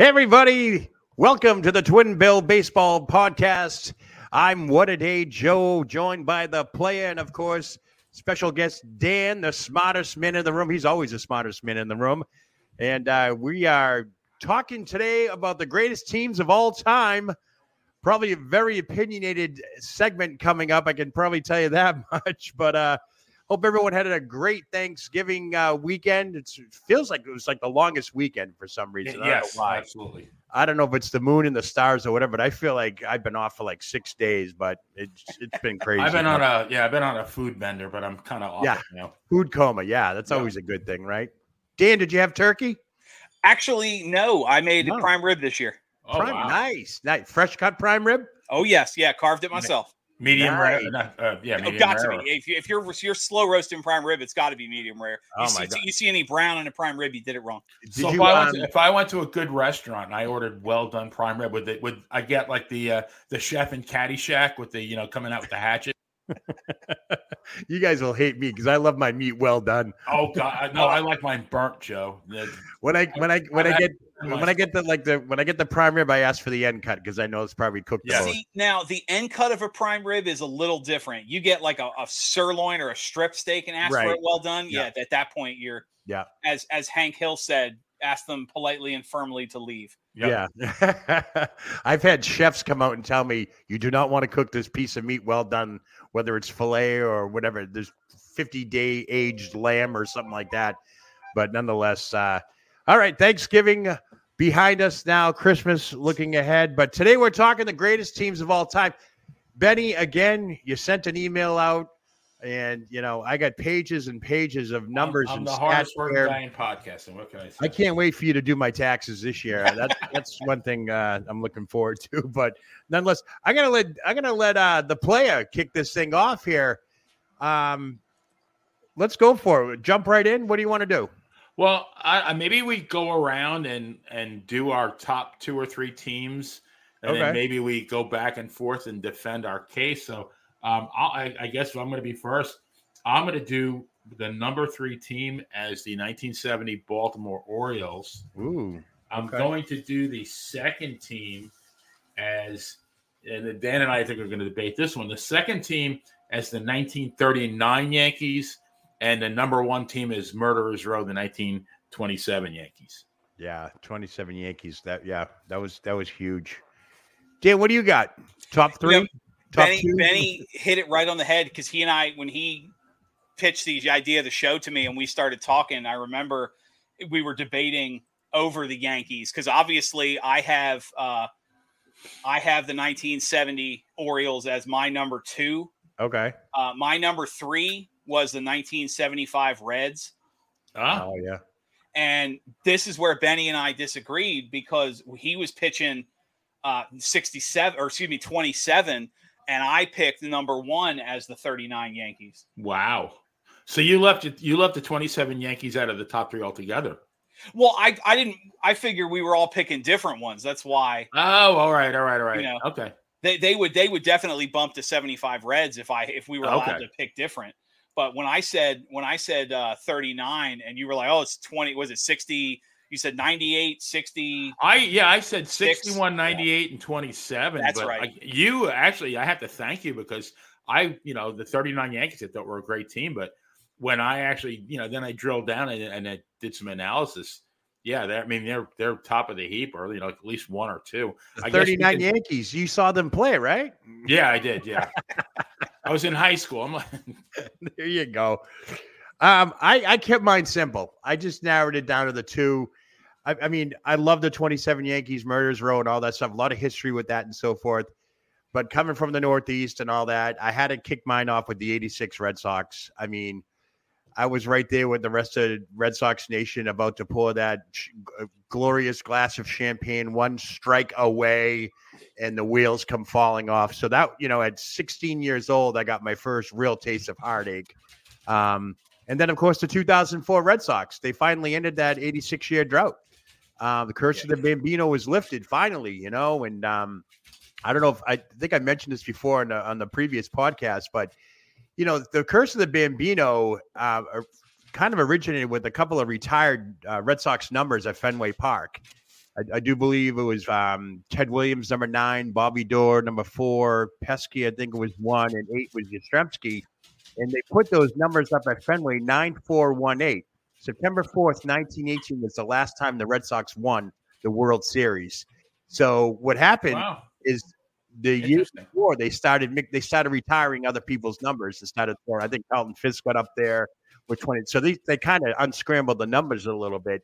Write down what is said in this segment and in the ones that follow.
Everybody. Welcome to the Twin Bill Baseball Podcast. I'm What a Day Joe, joined by the player and, of course, special guest Dan, the smartest man in the room. He's always the smartest man in the room. And uh, we are talking today about the greatest teams of all time. Probably a very opinionated segment coming up. I can probably tell you that much. But uh, hope everyone had a great Thanksgiving uh, weekend. It's, it feels like it was like the longest weekend for some reason. I don't know Yes, why. absolutely. I don't know if it's the moon and the stars or whatever, but I feel like I've been off for like six days, but it's it's been crazy. I've been on a yeah, I've been on a food bender, but I'm kind of off Yeah. now. food coma. Yeah, that's Yeah. always a good thing, right? Dan, did you have turkey? Actually, no. I made No. prime rib this year. Oh, prime, wow. nice, nice, fresh cut prime rib. Oh yes, yeah, carved it myself. Medium Nice. rare. Not, uh, yeah, Oh, medium got to be. If, you, if you're if you're slow roasting prime rib, it's got to be medium rare. Oh, You, see, God. you see any brown in a prime rib, you did it wrong. Did So if, you? I went Um, to, if I went to a good restaurant and I ordered well done prime rib with it, would I get like the uh, the chef in Caddyshack with the you know coming out with the hatchet? you guys will hate me because I love my meat well done. Oh god, no, I like mine burnt, Joe. The- When I when I when I I've get had when I get the like the when I get the prime rib, I ask for the end cut because I know it's probably cooked. Yeah. See, now the end cut of a prime rib is a little different. You get like a, a sirloin or a strip steak and ask for it well done. Yeah. Yeah, at that point you're Yeah. as as Hank Hill said, ask them politely and firmly to leave. Yep. Yeah. I've had chefs come out and tell me you do not want to cook this piece of meat well done, whether it's filet or whatever. There's 50 day aged lamb or something like that. But nonetheless, uh, all right, Thanksgiving behind us now, Christmas looking ahead. But today we're talking the greatest teams of all time. Benny, again, you sent an email out, and you know I got pages and pages of numbers I'm, I'm and the hardest working guy in podcasting. What can I say? I can't wait for you to do my taxes this year. That's that's one thing uh, I'm looking forward to. But nonetheless, I'm gonna let I'm gonna let uh, the player kick this thing off here. Um, let's go for it. Jump right in. What do you want to do? Well, I, maybe we go around and and do our top two or three teams, and Okay. then maybe we go back and forth and defend our case. So, um, I'll, I, I guess I'm going to be first. I'm going to do the number three team as the 1970 Baltimore Orioles. Ooh, I'm Okay. going to do the second team as, and Dan and I think we're going to debate this one. The second team as the 1939 Yankees, and the number one team is Murderers Row, the 1927 Yankees. yeah, 27 Yankees. That yeah, that was that was huge. Dan, what do you got? Top three. You know, Top Benny, two? Benny hit it right on the head because he and I, when he pitched the idea of the show to me and we started talking, I remember we were debating over the Yankees because obviously I have uh, I have the 1970 Orioles as my number two. Okay. Uh, my number three was the 1975 Reds. Ah, Oh yeah. And this is where Benny and I disagreed because he was pitching uh, 67 or excuse me 27 and I picked the number 1 as the 39 Yankees. wow. So you left. You left the 27 Yankees out of the top three altogether. Well, I I didn't I figured we were all picking different ones. That's why Oh, all right, all right, all right. You know. okay. they, they would they would definitely bump to 75 Reds if I if we were allowed Okay. to pick different. But when I said when I said uh, 39 and you were like, "Oh, it's 20 was it 60?" You said 98, 60. I yeah, I said Six. 61, 98, and 27. That's but right. I, you actually, I have to thank you because I, you know, the 39 Yankees I thought were a great team, but when I actually, you know, then I drilled down and, and I did some analysis. Yeah, they're, I mean, they're they're top of the heap, or you know, at least one or two. The I guess we 39 Yankees. You saw them play, right? Yeah, I did. Yeah, I was in high school. I'm like, there you go. Um, I, I kept mine simple. I just narrowed it down to the two. I, I mean, I love the 27 Yankees, Murders Row, and all that stuff. A lot of history with that and so forth. But coming from the Northeast and all that, I had to kick mine off with the 86 Red Sox. I mean, I was right there with the rest of Red Sox Nation about to pour that ch- glorious glass of champagne, one strike away, and the wheels come falling off. So that, you know, at 16 years old, I got my first real taste of heartache. Um, and then, of course, the 2004 Red Sox, they finally ended that 86 year drought. Uh, the curse of the Bambino was lifted finally, you know, and um, I don't know if I think I mentioned this before on the, on the previous podcast, but you know, the curse of the Bambino uh, kind of originated with a couple of retired uh, Red Sox numbers at Fenway Park. I, I do believe it was um, Ted Williams, number nine, Bobby Doerr, number four, Pesky, I think it was one, and eight was Yastrzemski. And they put those numbers up at Fenway 9418. September 4th, 1918 was the last time the Red Sox won the World Series. So what happened Wow. is the year before they started they started retiring other people's numbers instead of throwing. I think Carlton Fisk went up there with 20. So they, they kind of unscrambled the numbers a little bit.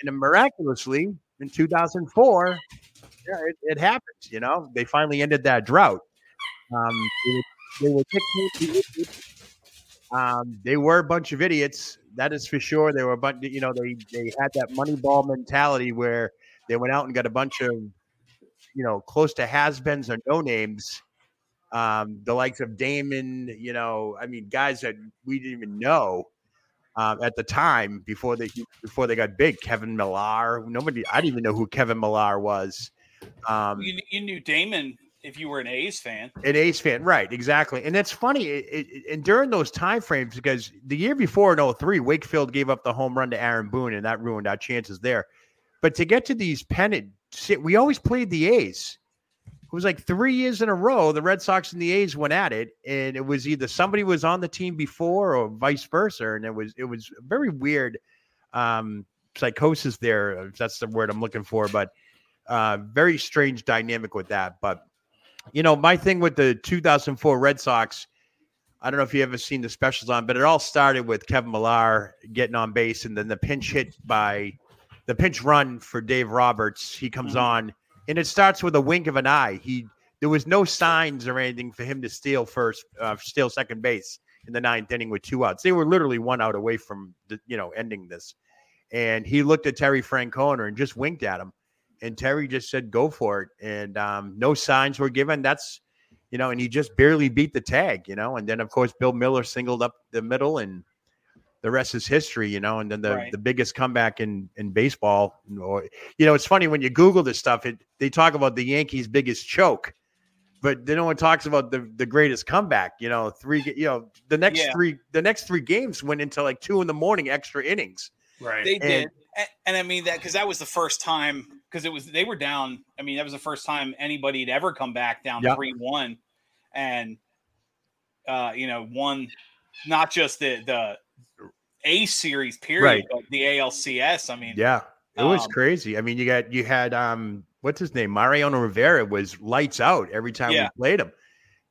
And then miraculously in 2004, yeah, it, it happens. You know, they finally ended that drought. Um, they, were- they were. Um, they were a bunch of idiots. That is for sure. They were a bunch. You know, they they had that moneyball mentality where they went out and got a bunch of, you know, close to has-beens or no names. Um, the likes of Damon. You know, I mean, guys that we didn't even know um, at the time before they before they got big. Kevin Millar. Nobody. I didn't even know who Kevin Millar was. Um, You, you knew Damon if you were an A's fan. an A's fan, right? Exactly, and it's funny. It, it, and during those time frames, because the year before in 03, Wakefield gave up the home run to Aaron Boone, and that ruined our chances there. But to get to these pennant, we always played the A's. It was like three years in a row. The Red Sox and the A's went at it, and it was either somebody was on the team before or vice versa, and it was it was very weird um, psychosis there. If that's the word I'm looking for, but uh, very strange dynamic with that. But you know, my thing with the 2004 Red Sox, I don't know if you ever seen the specials on, but it all started with Kevin Millar getting on base and then the pinch hit by the pinch run for Dave Roberts. He comes Mhm. on and it starts with a wink of an eye. He there was no signs or anything for him to steal first, uh, steal second base in the ninth inning with two outs. They were literally one out away from the, you know ending this, and he looked at Terry Francona and just winked at him and Terry just said, "Go for it," and um, no signs were given. That's you know, and he just barely beat the tag, you know, and then of course Bill Mueller singled up the middle, and the rest is history, you know. And then the, Right. the biggest comeback in in baseball, or you know, it's funny when you Google this stuff, it they talk about the Yankees' biggest choke. But then no one talks about the, the greatest comeback. You know, three. You know, the next Yeah. three the next three games went into like two in the morning, extra innings. Right. They And- did, and, and I mean that because that was the first time because it was they were down. I mean that was the first time anybody had ever come back down Yep. three one, and uh, you know one not just the the A series period, Right. the ALCS. I mean, Yeah, it was Um, crazy. I mean, you got you had um, what's his name, Mariano Rivera was lights out every time Yeah. we played him,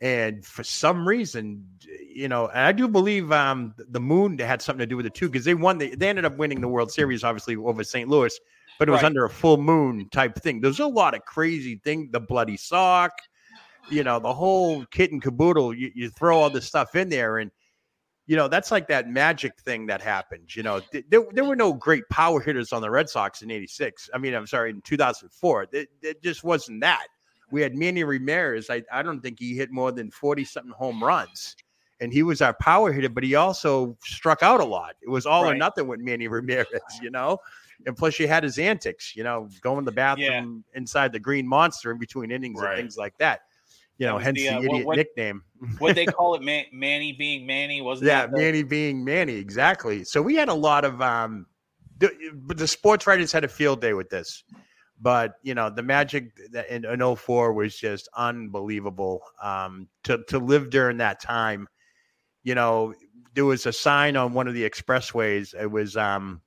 and for some reason, you know, and I do believe um the moon had something to do with it too because they won the they ended up winning the World Series obviously over St. Louis, but it was Right. under a full moon type thing. There's a lot of crazy thing, the bloody sock, you know, the whole kit and caboodle. You, you throw all this stuff in there and you know, that's like that magic thing that happened. You know, there, there were no great power hitters on the Red Sox in 86. I mean, I'm sorry, in 2004. It, it just wasn't that. We had Manny Ramirez. I, I don't think he hit more than 40 something home runs. And he was our power hitter, but he also struck out a lot. It was all or nothing with Manny Ramirez, you know? And plus, you had his antics, you know, going to the bathroom inside the green monster in between innings Right. and things like that. You know, hence the, the, uh, what- idiot what- nickname. what they call it, Man- Manny being Manny, wasn't Yeah, that the- Manny being Manny, exactly. So we had a lot of um the, but the sports writers had a field day with this. But you know, the magic in, in 04 was just unbelievable. Um to to live during that time, you know, there was a sign on one of the expressways. It was um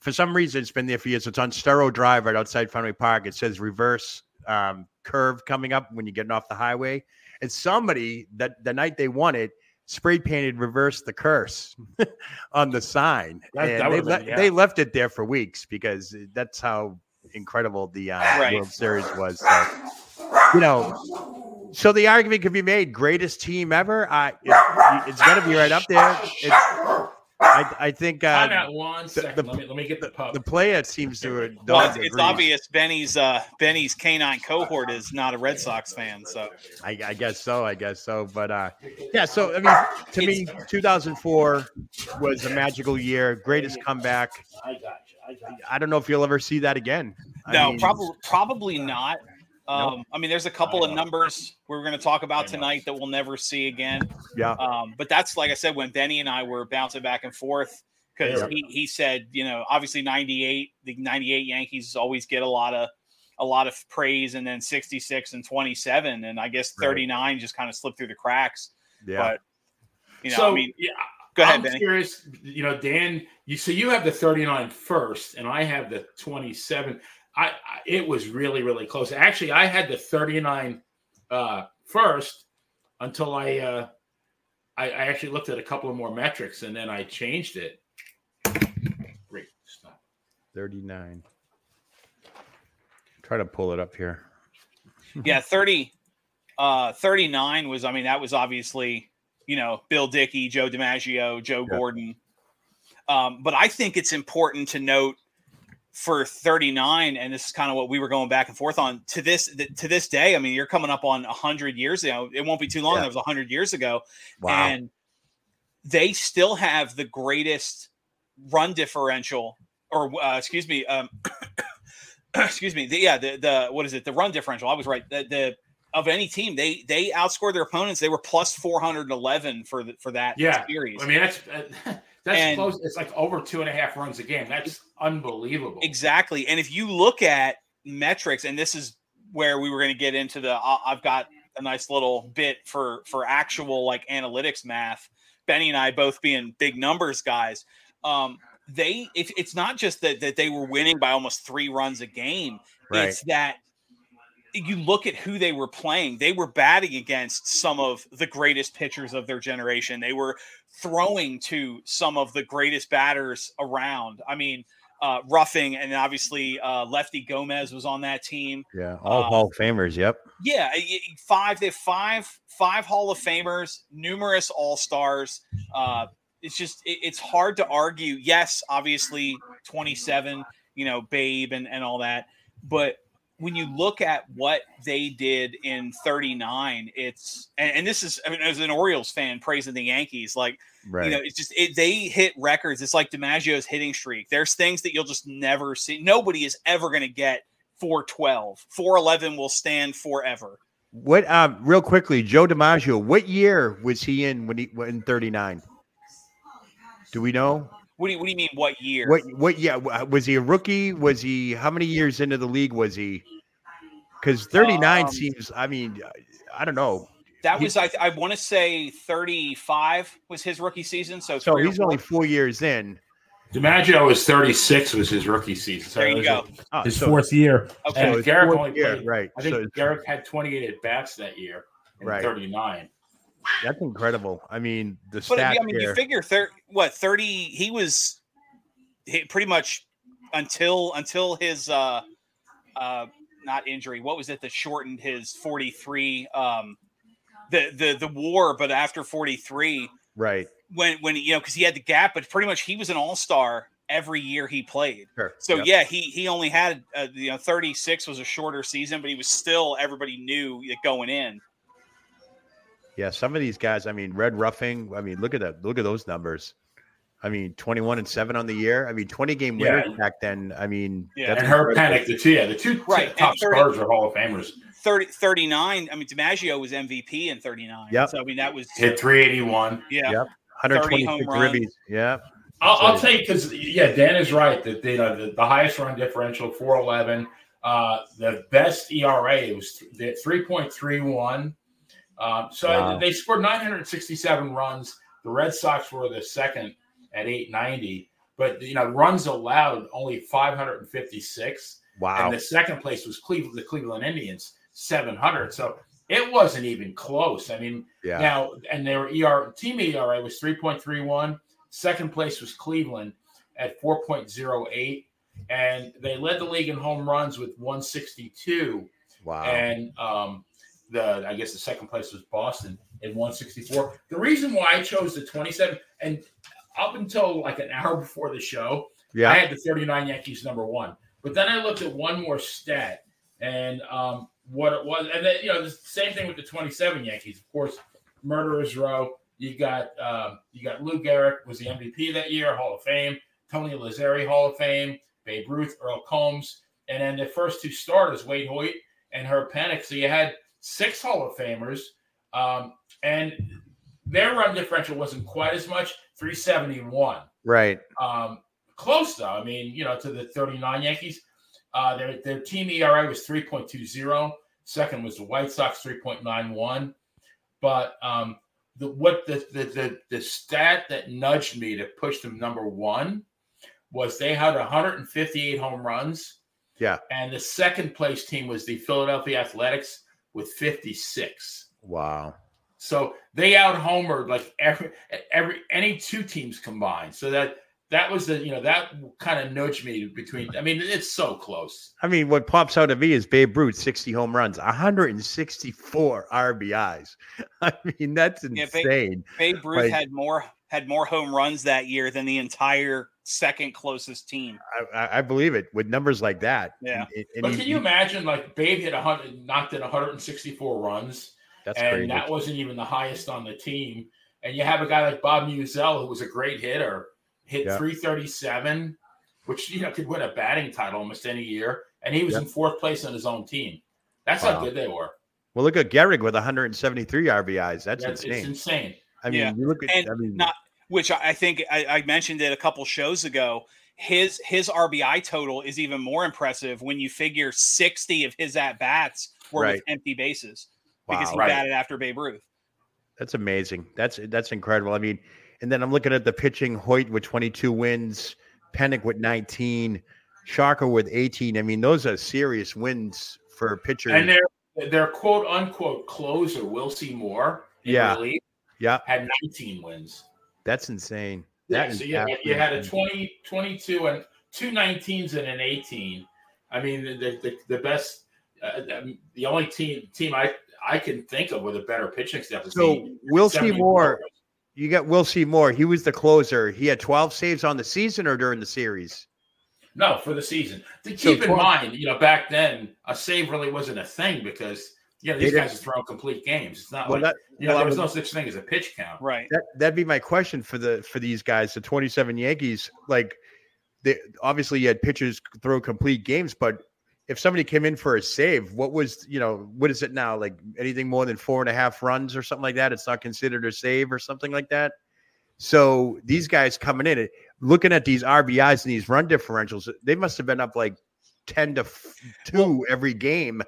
for some reason it's been there for years. It's on Storrow Drive right outside Fenway Park. It says reverse um curve coming up when you're getting off the highway. And somebody that the night they won it spray painted reverse the curse on the sign. That- and that they, would've le- been- yeah. they left it there for weeks because that's how incredible the uh, Right. World Series was. So, you know, so the argument could be made: greatest team ever. I it, it's going to be right up there. It's, I, I think Time uh, out one second. the- let, me, let me get the pup. the player seems to. have Well, done it's, it's obvious Benny's uh, Benny's canine cohort is not a Red Sox fan, so I, I guess so. I guess so. But uh, yeah. So I mean, to me, 2004 was a magical year. Greatest comeback. I got you. I got you. I don't know if you'll ever see that again. I no, mean, probably probably not. Um, Nope. I mean, there's a couple of numbers we're going to talk I about know. tonight that we'll never see again. Yeah. Um, but that's like I said, when Benny and I were bouncing back and forth because Yeah. he, he said, you know, obviously 98, the 98 Yankees always get a lot of a lot of praise and then 66 and 27 and I guess Right. 39 just kind of slipped through the cracks. Yeah. But you know, so I mean, yeah, go ahead, I'm Benny. curious. You know, Dan, you so you have the 39 first, and I have the 27. I, I it was really really close. Actually, I had the 39 uh, first until I, uh, I I actually looked at a couple of more metrics, and then I changed it. Great stop. 39. Try to pull it up here. yeah 30 uh 39 was i mean that was obviously you know bill dickey joe dimaggio joe Yeah. gordon um but i think it's important to note for 39 and this is kind of what we were going back and forth on to this th- to this day i mean you're coming up on 100 years ago it won't be too long Yeah. that was 100 years ago Wow. and they still have the greatest run differential or uh, excuse me um excuse me the, yeah the the what is it the run differential i was right the, the of any team they they outscored their opponents they were plus 411 for the, for that Yeah, series I mean that's uh, that's And- close. It's like over two and a half runs a game. That's unbelievable. exactly and if you look at metrics and this is where we were going to get into the I- i've got a nice little bit for for actual like analytics math benny and i both being big numbers guys um they it, it's not just that that they were winning by almost three runs a game Right. it's that you look at who they were playing they were batting against some of the greatest pitchers of their generation they were throwing to some of the greatest batters around i mean uh, ruffing and obviously uh, lefty gomez was on that team Yeah. All uh, Hall of Famers. Yep. yeah five they have five five hall of famers numerous all-stars uh it's just it, it's hard to argue yes obviously 27 you know babe and and all that but when you look at what they did in 39 it's and, and this is I mean, as an orioles fan praising the yankees like Right. you know, it's just it, they hit records. It's like DiMaggio's hitting streak. There's things that you'll just never see. Nobody is ever going to get 412. 411 will stand forever. what? Um. Real quickly, Joe DiMaggio. What year was he in when he in 39? Do we know? What do you, what do you mean? What year? What? What? Yeah. Uh, was he a rookie? Was he? How many years into the league was he? Because 39 Um, seems. I mean, uh, I don't know. that he- was I, I want to say 35 was his rookie season. So, So he's only four. four years in. DiMaggio was 36 was his rookie season. So There you was go. Oh, His so- fourth year. Okay. And so it's Gehrig only year, played- right? I think so Gehrig had 28 at bats that year in Right. 39. That's incredible. I mean, the But I mean, you figure thir- what 30? He was he, pretty much until until his uh uh not injury. What was it that shortened his 43? Um, the the the war, but after 43, right. when when you know because he had the gap, but pretty much he was an all star every year he played. Sure. So Yep. yeah, he he only had uh, you know 36 was a shorter season, but he was still everybody knew it going in. Yeah, some of these guys. I mean, Red Ruffing. I mean, look at that. Look at those numbers. I mean, 21 and 7 on the year. I mean, 20 game winners yeah. back then. I mean, yeah. and Herb Pennock, the two, yeah, the two right. top 30, stars are Hall of Famers. 30, 39. I mean, DiMaggio was MVP in 39. Yeah. So, I mean, that was hit 381. Yeah. Yep. 126 ribbies. Yeah. I'll, I'll tell you because, yeah, Dan is right that you the, the highest run differential, 411. Uh, the best ERA was 3.31 um, so wow. they scored 967 runs. The Red Sox were the second at 890, but you know runs allowed only 556. Wow. And the second place was Cleveland, the Cleveland Indians, 700. So it wasn't even close. I mean, yeah. now and their ER team ERA was 3.31. Second place was Cleveland at 4.08, and they led the league in home runs with 162. Wow. And um, the I guess the second place was Boston at 164. The reason why I chose the 27 and up until like an hour before the show, yeah. I had the 39 Yankees number one. But then I looked at one more stat and um, what it was. And then, you know, the same thing with the 27 Yankees. Of course, Murderers Row. You got um, you got Lou Gehrig was the MVP that year, Hall of Fame. Tony Lazzeri, Hall of Fame. Babe Ruth, Earle Combs, and then the first two starters, Waite Hoyt and Herb Pennock. So you had six Hall of Famers, um, and their run differential wasn't quite as much, 371. Right. Um, close though. I mean, you know, to the 39 Yankees. Uh, their their team ERA was 3.20. Second was the White Sox 3.91. But um, the what the, the the the stat that nudged me to push them number one was they had 158 home runs. Yeah. And the second place team was the Philadelphia Athletics with 56. Wow. So they out homered like every every any two teams combined. So that that was the you know that kind of nudged me between. I mean, it's so close. I mean, what pops out of me is Babe Ruth, 60 home runs, 164 RBIs. I mean, that's Yeah, insane. Babe Ruth Like- had more had more home runs that year than the entire second closest team. I, I, I believe it with numbers like that. Yeah. And- and But he- can you imagine like Babe hit 100, knocked in 164 runs, That's and crazy. that wasn't even the highest on the team. And you have a guy like Bob Meusel, who was a great hitter, hit Yeah. 337, which you know could win a batting title almost any year, and he was Yeah. in fourth place on his own team. That's Wow. how good they were. well, look at Gehrig with 173 RBIs. That's That's, insane. it's insane. I mean, Yeah. you look at. And I mean, not- Which I I think I, I mentioned it a couple shows ago. His his RBI total is even more impressive when you figure 60 of his at bats were Right. with empty bases because he Right. batted after Babe Ruth. that's amazing. That's that's incredible. I mean, and then I'm looking at the pitching: Hoyt with 22 wins, Pennock with 19, Shocker with 18. I mean, those are serious wins for pitchers. And their their quote unquote closer, Wilcy Moore, in Yeah. relief, yeah, had 19 wins. That's insane. That Yeah, so you, had- you had a insane. 20, 22 and two 19s and an 18. I mean, the the, the best, uh, the only team team I I can think of with a better pitching staff. is So the Wilcy Moore. you got Wilcy Moore. He was the closer. He had 12 saves on the season or during the series. No, for the season. To So keep in 12 mind, you know, back then a save really wasn't a thing because you know these They guys are throwing complete games. It's not Well, like that, you know well, there was no such thing as a pitch count. Right. that that'd be my question for the for these guys, the 27 Yankees. Like, they obviously you had pitchers throw complete games, but if somebody came in for a save, what was you know what is it now? Like anything more than four and a half runs or something like that, it's not considered a save or something like that. So these guys coming in, looking at these RBIs and these run differentials, they must have been up like 10 to f- 2 every game.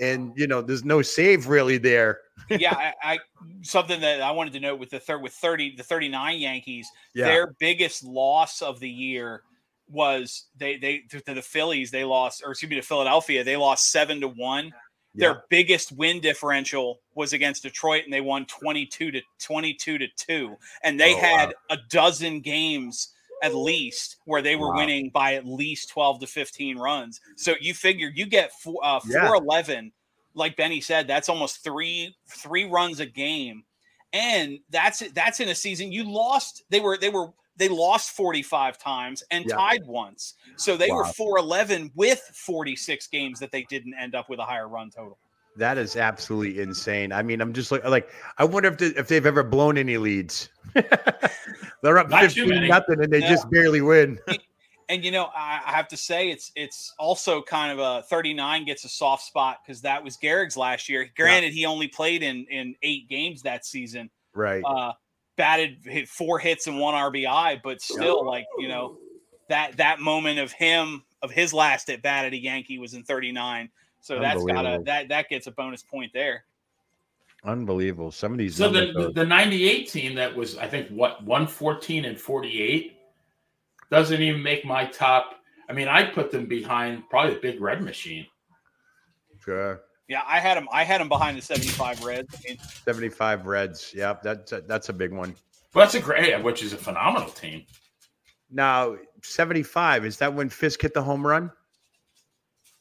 And you know, there's no save really there. yeah, I, I something that I wanted to note with the third with 30 the 39 Yankees, Yeah. their biggest loss of the year was they they to the Phillies they lost or excuse me to Philadelphia they lost seven to one. Yeah. Their biggest win differential was against Detroit and they won 22 to 22 to 2 and they Oh, had a dozen games at least where they were Wow. winning by at least 12 to 15 runs. So you figure you get four, uh, Yeah. 411 like Benny said that's almost 3 3 runs a game. And that's that's in a season you lost they were they were they lost 45 times and Yeah. tied once. So they were 411 with 46 games that they didn't end up with a higher run total. That is absolutely insane. I mean, I'm just like, like I wonder if, the, if they've ever blown any leads. They're up Not 15 nothing and they Yeah. just barely win. And you know, I, I have to say it's it's also kind of a 39 gets a soft spot because that was Gehrig's last year. Granted, he only played in in eight games that season. right. Uh batted hit four hits and one RBI, but still like, you know, that that moment of him of his last at bat at a Yankee was in 39. So that's gotta that that gets a bonus point there. Unbelievable. Some of these So the, numbers the, the 98 team that was, I think, what, 114 and 48 doesn't even make my top. I mean, I'd put them behind probably the big red machine. sure. Yeah, I had them. I had him behind the 75 Reds. I mean, 75 Reds. Yep, that's a, that's a big one. Well, that's a great, which is a phenomenal team. Now, 75, is that when Fisk hit the home run?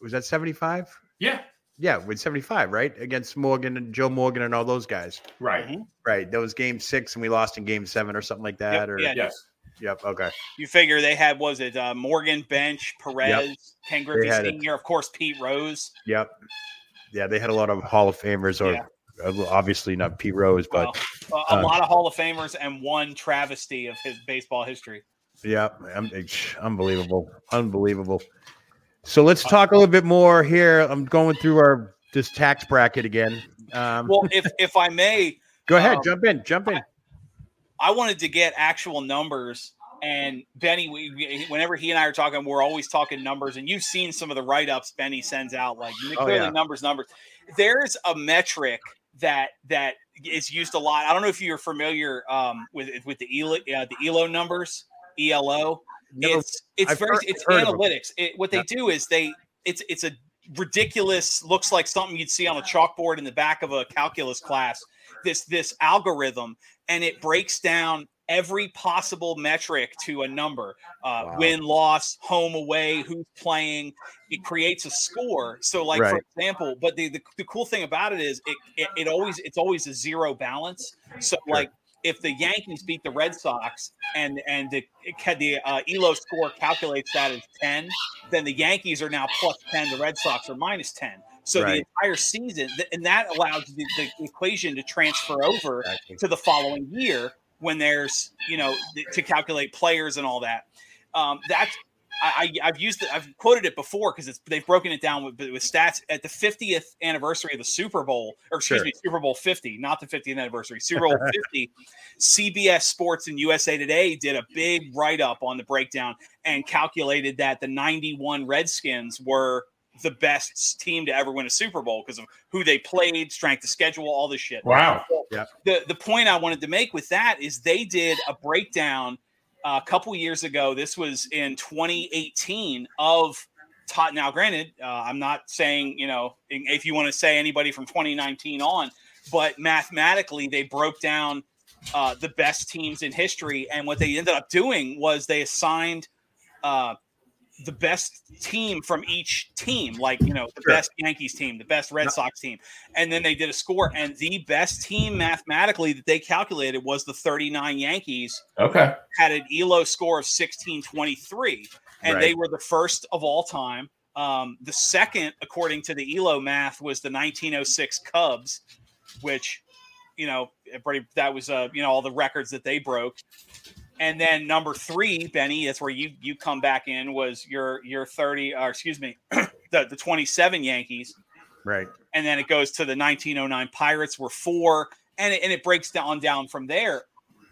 Was that 75? Yeah, Yeah, with 75, right? Against Morgan and Joe Morgan and all those guys. right. Mhm. Right. That was game six and we lost in game seven or something like that. or yeah. Yes. Yep. Okay. you figure they had was it uh, Morgan Bench, Perez, Ken Griffey had it. Senior, of course Pete Rose. Yep. Yeah, they had a lot of Hall of Famers, or Yeah. uh, obviously not Pete Rose, but Well, a, a uh, lot of Hall of Famers and one travesty of his baseball history. yeah, um, it's unbelievable, unbelievable. So let's talk a little bit more here. I'm going through our this tax bracket again. Um, Well, if if I may, go ahead, um, jump in, jump in. I wanted to get actual numbers And Benny, we, whenever he and I are talking, we're always talking numbers. And you've seen some of the write ups Benny sends out, like Oh, clearly yeah. numbers, numbers. There's a metric that that is used a lot. I don't know if you're familiar um, with with the ELO, uh, the ELO numbers, ELO. It's it's I've very heard- it's heard analytics. It, what they Yeah. do is they it's it's a ridiculous looks like something you'd see on a chalkboard in the back of a calculus class. This this algorithm and it breaks down every possible metric to a number uh, Wow. win loss home away who's playing it creates a score so like for example but the, the, the cool thing about it is it, it, it always it's always a zero balance so like if the yankees beat the red sox and and the the uh, elo score calculates that as 10 then the yankees are now plus 10 the red sox are minus 10 so Right. the entire season and that allows the, the equation to transfer over Exactly. to the following year when there's you know to calculate players and all that. Um, that's I, I, I've used it. I've quoted it before because it's they've broken it down with, with stats at the 50th anniversary of the Super Bowl, or excuse Sure. me, Super Bowl 50, not the 50th anniversary, Super Bowl 50. CBS Sports and USA Today did a big write up on the breakdown and calculated that the 91 Redskins were the best team to ever win a Super Bowl because of who they played, strength of schedule, all this shit Wow. Yeah. the the point I wanted to make with that is they did a breakdown a couple years ago. This was in 2018 of Tot. Now, granted, uh, I'm not saying you know if you want to say anybody from 2019 on, but mathematically they broke down uh, the best teams in history, and what they ended up doing was they assigned. Uh, the best team from each team, like you know, the Sure. best Yankees team, the best Red Sox team, and then they did a score. And the best team mathematically that they calculated was the 39 Yankees Okay. had an ELO score of 1623, and they were the first of all time. Um, the second, according to the ELO math, was the 1906 Cubs, which you know everybody- that was uh, you know all the records that they broke. And then number three, Benny, that's where you you come back in was your your 30, or excuse me, the the 27 Yankees Right. and then it goes to the 1909 Pirates were four, and it, and it breaks down down from there.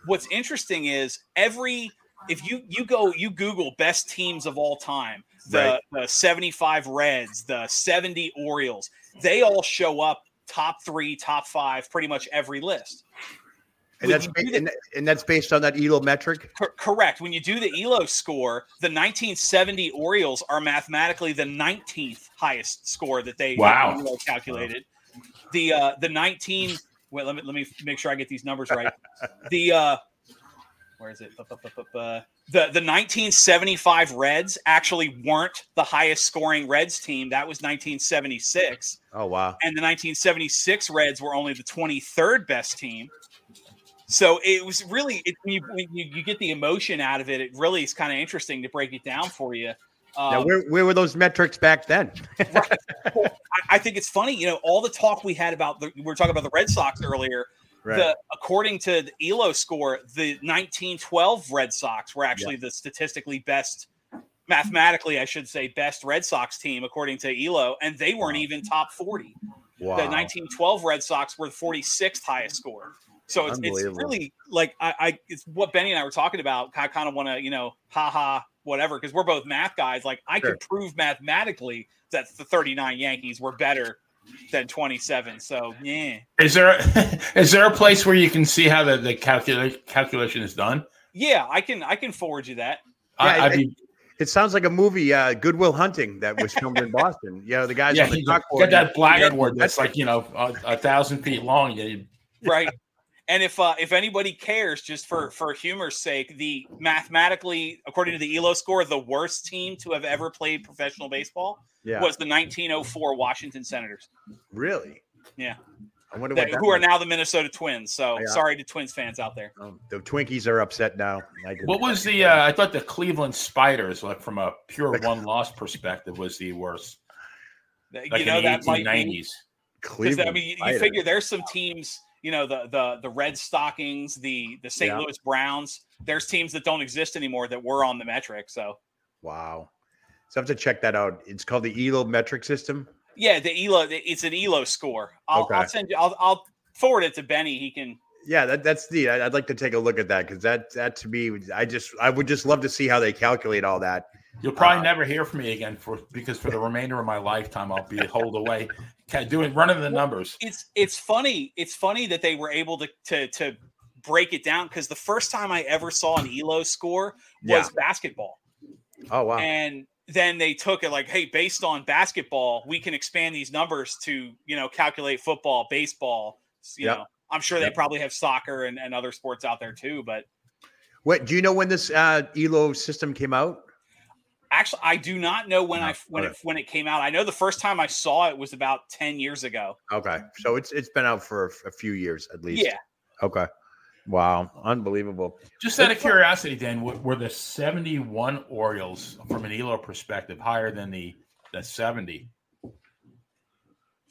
What's interesting is every if you you go you Google best teams of all time, the Right. the 75 Reds, the 70 Orioles, they all show up top three, top five, pretty much every list. And that's you ba- the- and, and that's based on that ELO metric. Cor- correct. When you do the ELO score, the 1970 Orioles are mathematically the 19th highest score that they Wow. ELO calculated. The uh, the 19 wait, let me let me make sure I get these numbers right. The uh, where is it? Bu- The the 1975 Reds actually weren't the highest scoring Reds team. That was 1976 Oh wow. and the 1976 Reds were only the 23rd best team. So it was really it, when, you, when you, you get the emotion out of it. It really is kind of interesting to break it down for you. now Um, where where were those metrics back then? I, I think it's funny, you know, all the talk we had about the we were talking about the Red Sox earlier. Right. The according to the ELO score, the 1912 Red Sox were actually the statistically best, mathematically, I should say, best Red Sox team according to ELO, and they weren't Wow. even top 40. wow. The 1912 Red Sox were the 46th highest score. So it's, it's really like I, I it's what Benny and I were talking about. I kind of want to, you know, haha, whatever, because we're both math guys. Like I Sure. could prove mathematically that the 39 Yankees were better than 27. So yeah. Is there is there a place where you can see how the, the calculation calculation is done? Yeah, I can I can forward you that. I, Yeah, I'd I- be, It sounds like a movie, uh, Good Will Hunting, that was filmed in Boston. You know, the guys yeah, on the you got that blackboard Yeah, that's like you know a, a thousand feet long. Yeah, you- Right. And if uh, if anybody cares, just for for humor's sake, the mathematically, according to the ELO score, the worst team to have ever played professional baseball yeah, was the 1904 Washington Senators. really. Yeah. I wonder that, what that who are now the Minnesota Twins. So Yeah. sorry to Twins fans out there. Um, the Twinkies are upset now. I What was the? Uh, I thought the Cleveland Spiders, like from a pure one loss perspective, was the worst. Like you know in the that might be because Cleveland? I mean you, you figure there's some teams. You know the the the Red Stockings, the the St. Yeah. Louis Browns. There's teams that don't exist anymore that were on the metric. So Wow. So I have to check that out. It's called the ELO metric system. yeah, the Elo. It's an Elo score. I'll, I'll send you. I'll, I'll forward it to Benny. He can Yeah, that, that's neat. I- I'd like to take a look at that because that that to me, I just I would just love to see how they calculate all that. You'll probably Uh, never hear from me again for because for the remainder of my lifetime I'll be holed away, ca- doing running the numbers. It's it's funny. It's funny that they were able to to to break it down because the first time I ever saw an Elo score was Yeah. basketball. Oh wow. and then they took it like hey based on basketball we can expand these numbers to you know calculate football baseball you Yep. know i'm sure they probably have soccer and, and other sports out there too but What do you know when this uh, Elo system came out? Actually i do not know when i when it when it came out i know the first time i saw it was about 10 years ago Okay, so it's it's been out for a, a few years at least. yeah Okay. Wow, unbelievable. Just out of curiosity, Dan, were the 71 Orioles from an Elo perspective higher than the the 70?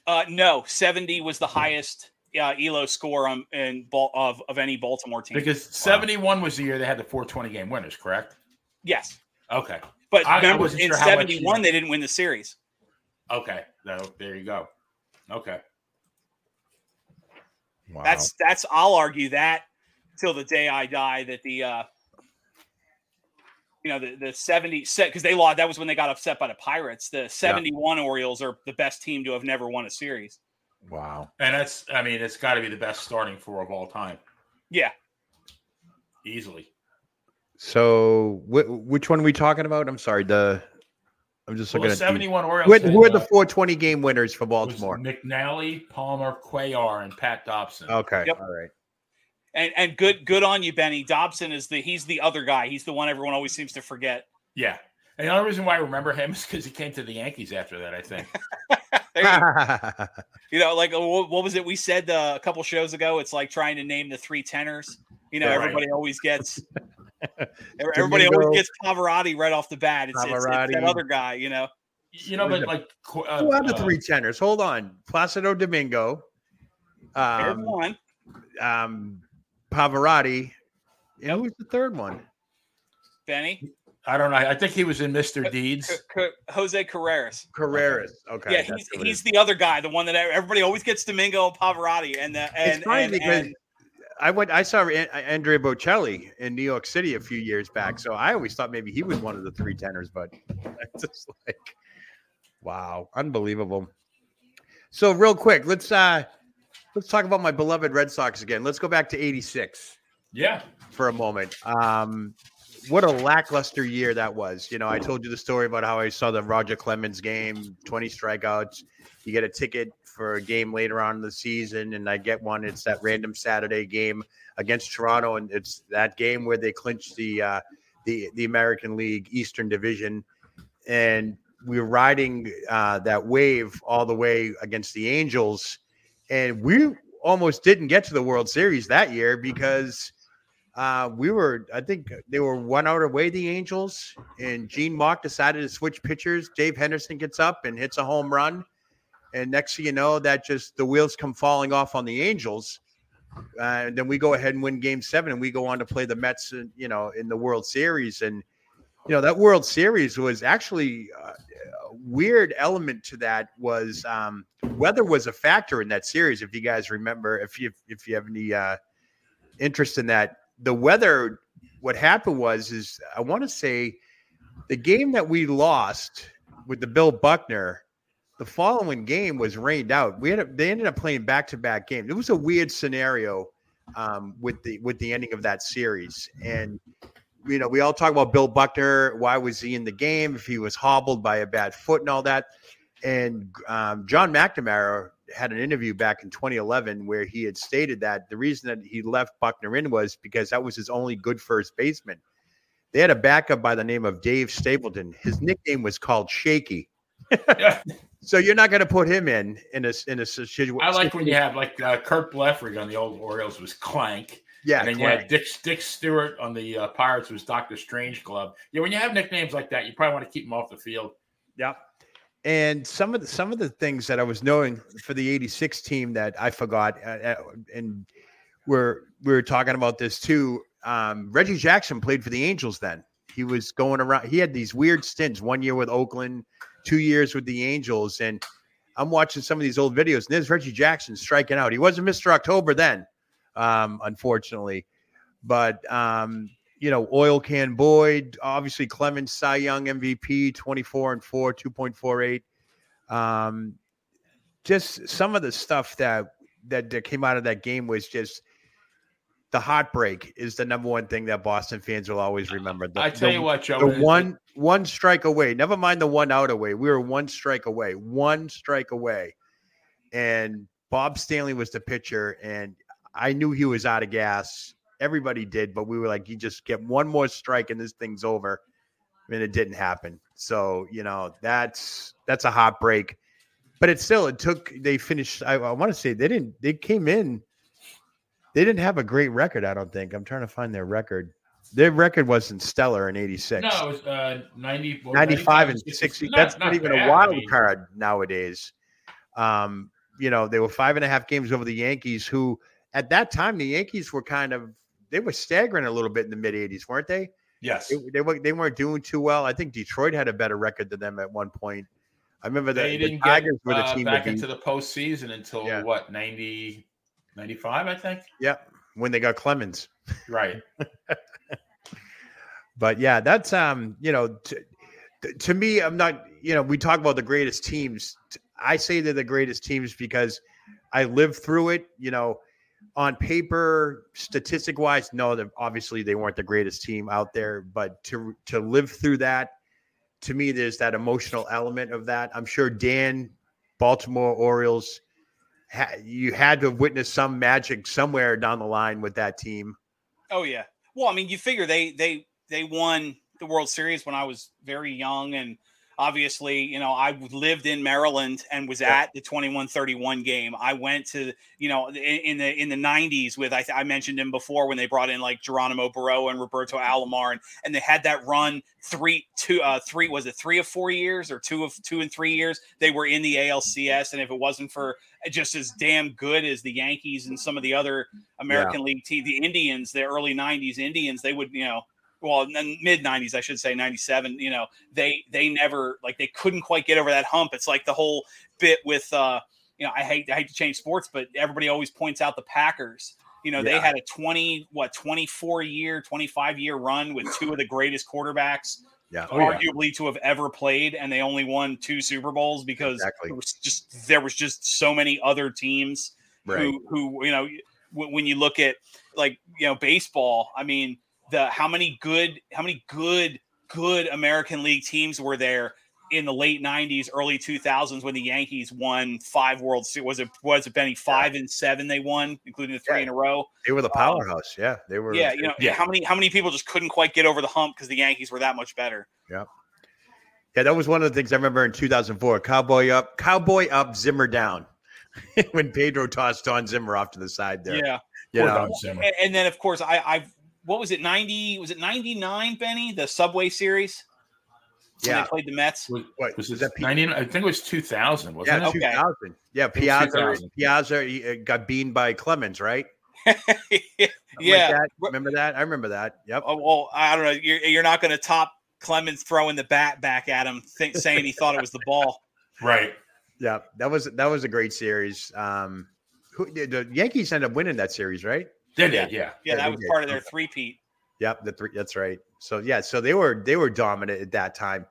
uh no 70 was the highest uh, elo score on in Bal- of of any baltimore team Because 71 was the year they had the 420 game winners, correct? yes Okay. But I- I remember wasn't in sure 71 you- they didn't win the series Okay. No, there you go. Okay. Wow. That's that's I'll argue that till the day I die that the uh you know the the 70 set because they lost that was when they got upset by the Pirates. The 71 Orioles are the best team to have never won a series. wow. And that's, I mean, it's got to be the best starting four of all time, Yeah. easily. So wh- which one are we talking about? I'm sorry. The I'm just Well, looking the at the- 71 Orioles. Who, are- had, who are the uh, 420 game winners for was Baltimore? McNally, Palmer, Cuellar, and Pat Dobson. Okay. Yep. All right. And and good good on you, Benny. Dobson is the he's the other guy. He's the one everyone always seems to forget. Yeah. And the only reason why I remember him is because he came to the Yankees after that, I think. You- you know, like uh, what, what was it we said uh, a couple shows ago? It's like trying to name the three tenors. You know, Yeah, right. everybody always gets everybody always gets Pavarotti right off the bat. It's, it's, it's that other guy. You know. You know, but like, uh, Who are the uh, three tenors? Hold on. Placido Domingo, There's um, one. um, Pavarotti. Yeah, who's the third one? Benny. I don't know. I think he was in Mr. Deeds. C- C- Jose Carreras. Carreras. Okay. yeah, he's, he's the other guy, the one that everybody always gets Domingo and Pavarotti, and the, and It's funny and, because and I went. I saw Andrea Bocelli in New York City a few years back, so I always thought maybe he was one of the three tenors, but it's just like, wow, unbelievable. So real quick, let's uh let's talk about my beloved Red Sox again. Let's go back to '86 Yeah. for a moment. Um, what a lackluster year that was. You know, I told you the story about how I saw the Roger Clemens game, 20 strikeouts. You get a ticket for a game later on in the season, and I get one. It's that random Saturday game against Toronto, and it's that game where they clinched the uh, the the American League Eastern Division, and we are riding uh, that wave all the way against the Angels, and we almost didn't get to the World Series that year because uh, we were, I think they were one out away, the Angels, and Gene Mauch decided to switch pitchers. Dave Henderson gets up and hits a home run. And next thing you know, that just the wheels come falling off on the Angels. Uh, and then we go ahead and win game seven, and we go on to play the Mets, uh, you know, in the World Series. And, you know, that World Series was actually uh, a weird element to that was um, weather was a factor in that series. If you guys remember, if you if you have any uh, interest in that, the weather. What happened was is I want to say the game that we lost with the Bill Buckner. The following game was rained out. We had a, they ended up playing back to back games. It was a weird scenario um, with the with the ending of that series, and you know we all talk about Bill Buckner. Why was he in the game? If he was hobbled by a bad foot and all that. And um, John McNamara had an interview back in 2011 where he had stated that the reason that he left Buckner in was because that was his only good first baseman. They had a backup by the name of Dave Stapleton. His nickname was called Shaky. Yeah. So you're not going to put him in in a in a situation. I like when you have like uh, Curt Blefary on the old Orioles was Clank. yeah, and then you had Dick Dick Stuart on the uh, Pirates was Doctor Strange Glove. Yeah, when you have nicknames like that, you probably want to keep them off the field. Yeah, And some of the some of the things that I was knowing for the '86 team that I forgot, uh, uh, and we're we were talking about this too. Um, Reggie Jackson played for the Angels then. He was going around. He had these weird stints. One year with Oakland, two years with the Angels, and I'm watching some of these old videos. And there's Reggie Jackson striking out. He wasn't Mr. October then, um, unfortunately. But um, you know, Oil Can Boyd, obviously Clemens Cy Young MVP, 24 and 4, 2.48. Um, just some of the stuff that, that that came out of that game was just the heartbreak is the number one thing that Boston fans will always remember. The, I tell the, you what, Joe. the one one strike away. Never mind the one out away. We were one strike away. One strike away, and Bob Stanley was the pitcher, and I knew he was out of gas. Everybody did, but we were like, you just get one more strike and this thing's over. And it didn't happen. So you know that's that's a heartbreak. But it still it took. They finished. I, I want to say they didn't. They came in. They didn't have a great record. I don't think. I'm trying to find their record. Their record wasn't stellar in '86. No, it was uh, 90, 95 and 60. That's not, not even bad. a wild I mean, card nowadays. Um, you know, they were five and a half games over the Yankees, who at that time the Yankees were kind of they were staggering a little bit in the mid 80s, weren't they? Yes. They, they, were, they weren't doing too well. I think Detroit had a better record than them at one point. I remember that They the didn't Tigers get were the uh, team back into the postseason until Yeah. what 90, 95, I think. yeah, when they got Clemens. Right. But yeah, that's um, you know, to, to me, I'm not, you know, we talk about the greatest teams. I say they're the greatest teams because I lived through it. You know, on paper, statistic wise, no, obviously they weren't the greatest team out there. But to to live through that, to me, there's that emotional element of that. I'm sure Dan, Baltimore Orioles, ha- you had to have witnessed some magic somewhere down the line with that team. Oh yeah. Well, I mean, you figure they they they won the World Series when I was very young, and obviously, you know, I lived in Maryland and was at the 21-31 game. I went to, you know, in, in the in the 90s with I, I mentioned him before when they brought in like Geronimo Berroa and Roberto Alomar, and, and they had that run three two uh three was it three of four years or two of two and three years they were in the ALCS, and if it wasn't for just as damn good as the Yankees and some of the other American League team, the Indians, the early '90s Indians, they would, you know, well, mid '90s, I should say, '97. You know, they they never like they couldn't quite get over that hump. It's like the whole bit with, uh, you know, I hate I hate to change sports, but everybody always points out the Packers. You know, they had a 20 what 24 year, 25 year run with two of the greatest quarterbacks Yeah. Oh, yeah. arguably to have ever played, and they only won two Super Bowls because Exactly. there was just there was just so many other teams Right. who who you know w- when you look at like you know baseball. I mean, the how many good how many good good American League teams were there in the late '90s, early 2000s when the Yankees won five World Series? Was it was it Benny five and seven they won, including the three Yeah. in a row? They were the um, powerhouse. Yeah. They were. Yeah, you know Yeah. how many how many people just couldn't quite get over the hump because the Yankees were that much better. Yeah, Yeah, that was one of the things I remember in 2004. Cowboy up, cowboy up, Zimmer down. when Pedro tossed Don Zimmer off to the side there. Yeah. You Poor know, Don Zimmer. and, and then of course I I what was it 90 was it 99 Benny the Subway series when yeah. they played the Mets Was, What was was that? P- 90? I think it was 2000, wasn't yeah, it? Okay. 2000. Yeah, was Piazza. 2000. Piazza uh, got beamed by Clemens, right? Something like yeah that. Remember that? I remember that. Yep. oh, well I don't know you're, you're not going to top Clemens throwing the bat back at him think, saying he thought it was the ball Right. Yeah, that was that was a great series. Um, who, the- the Yankees ended up winning that series, right? They did, yeah. yeah Yeah, that was did. part of their three-peat Yep, the three. That's right. So yeah, so they were they were dominant at that time.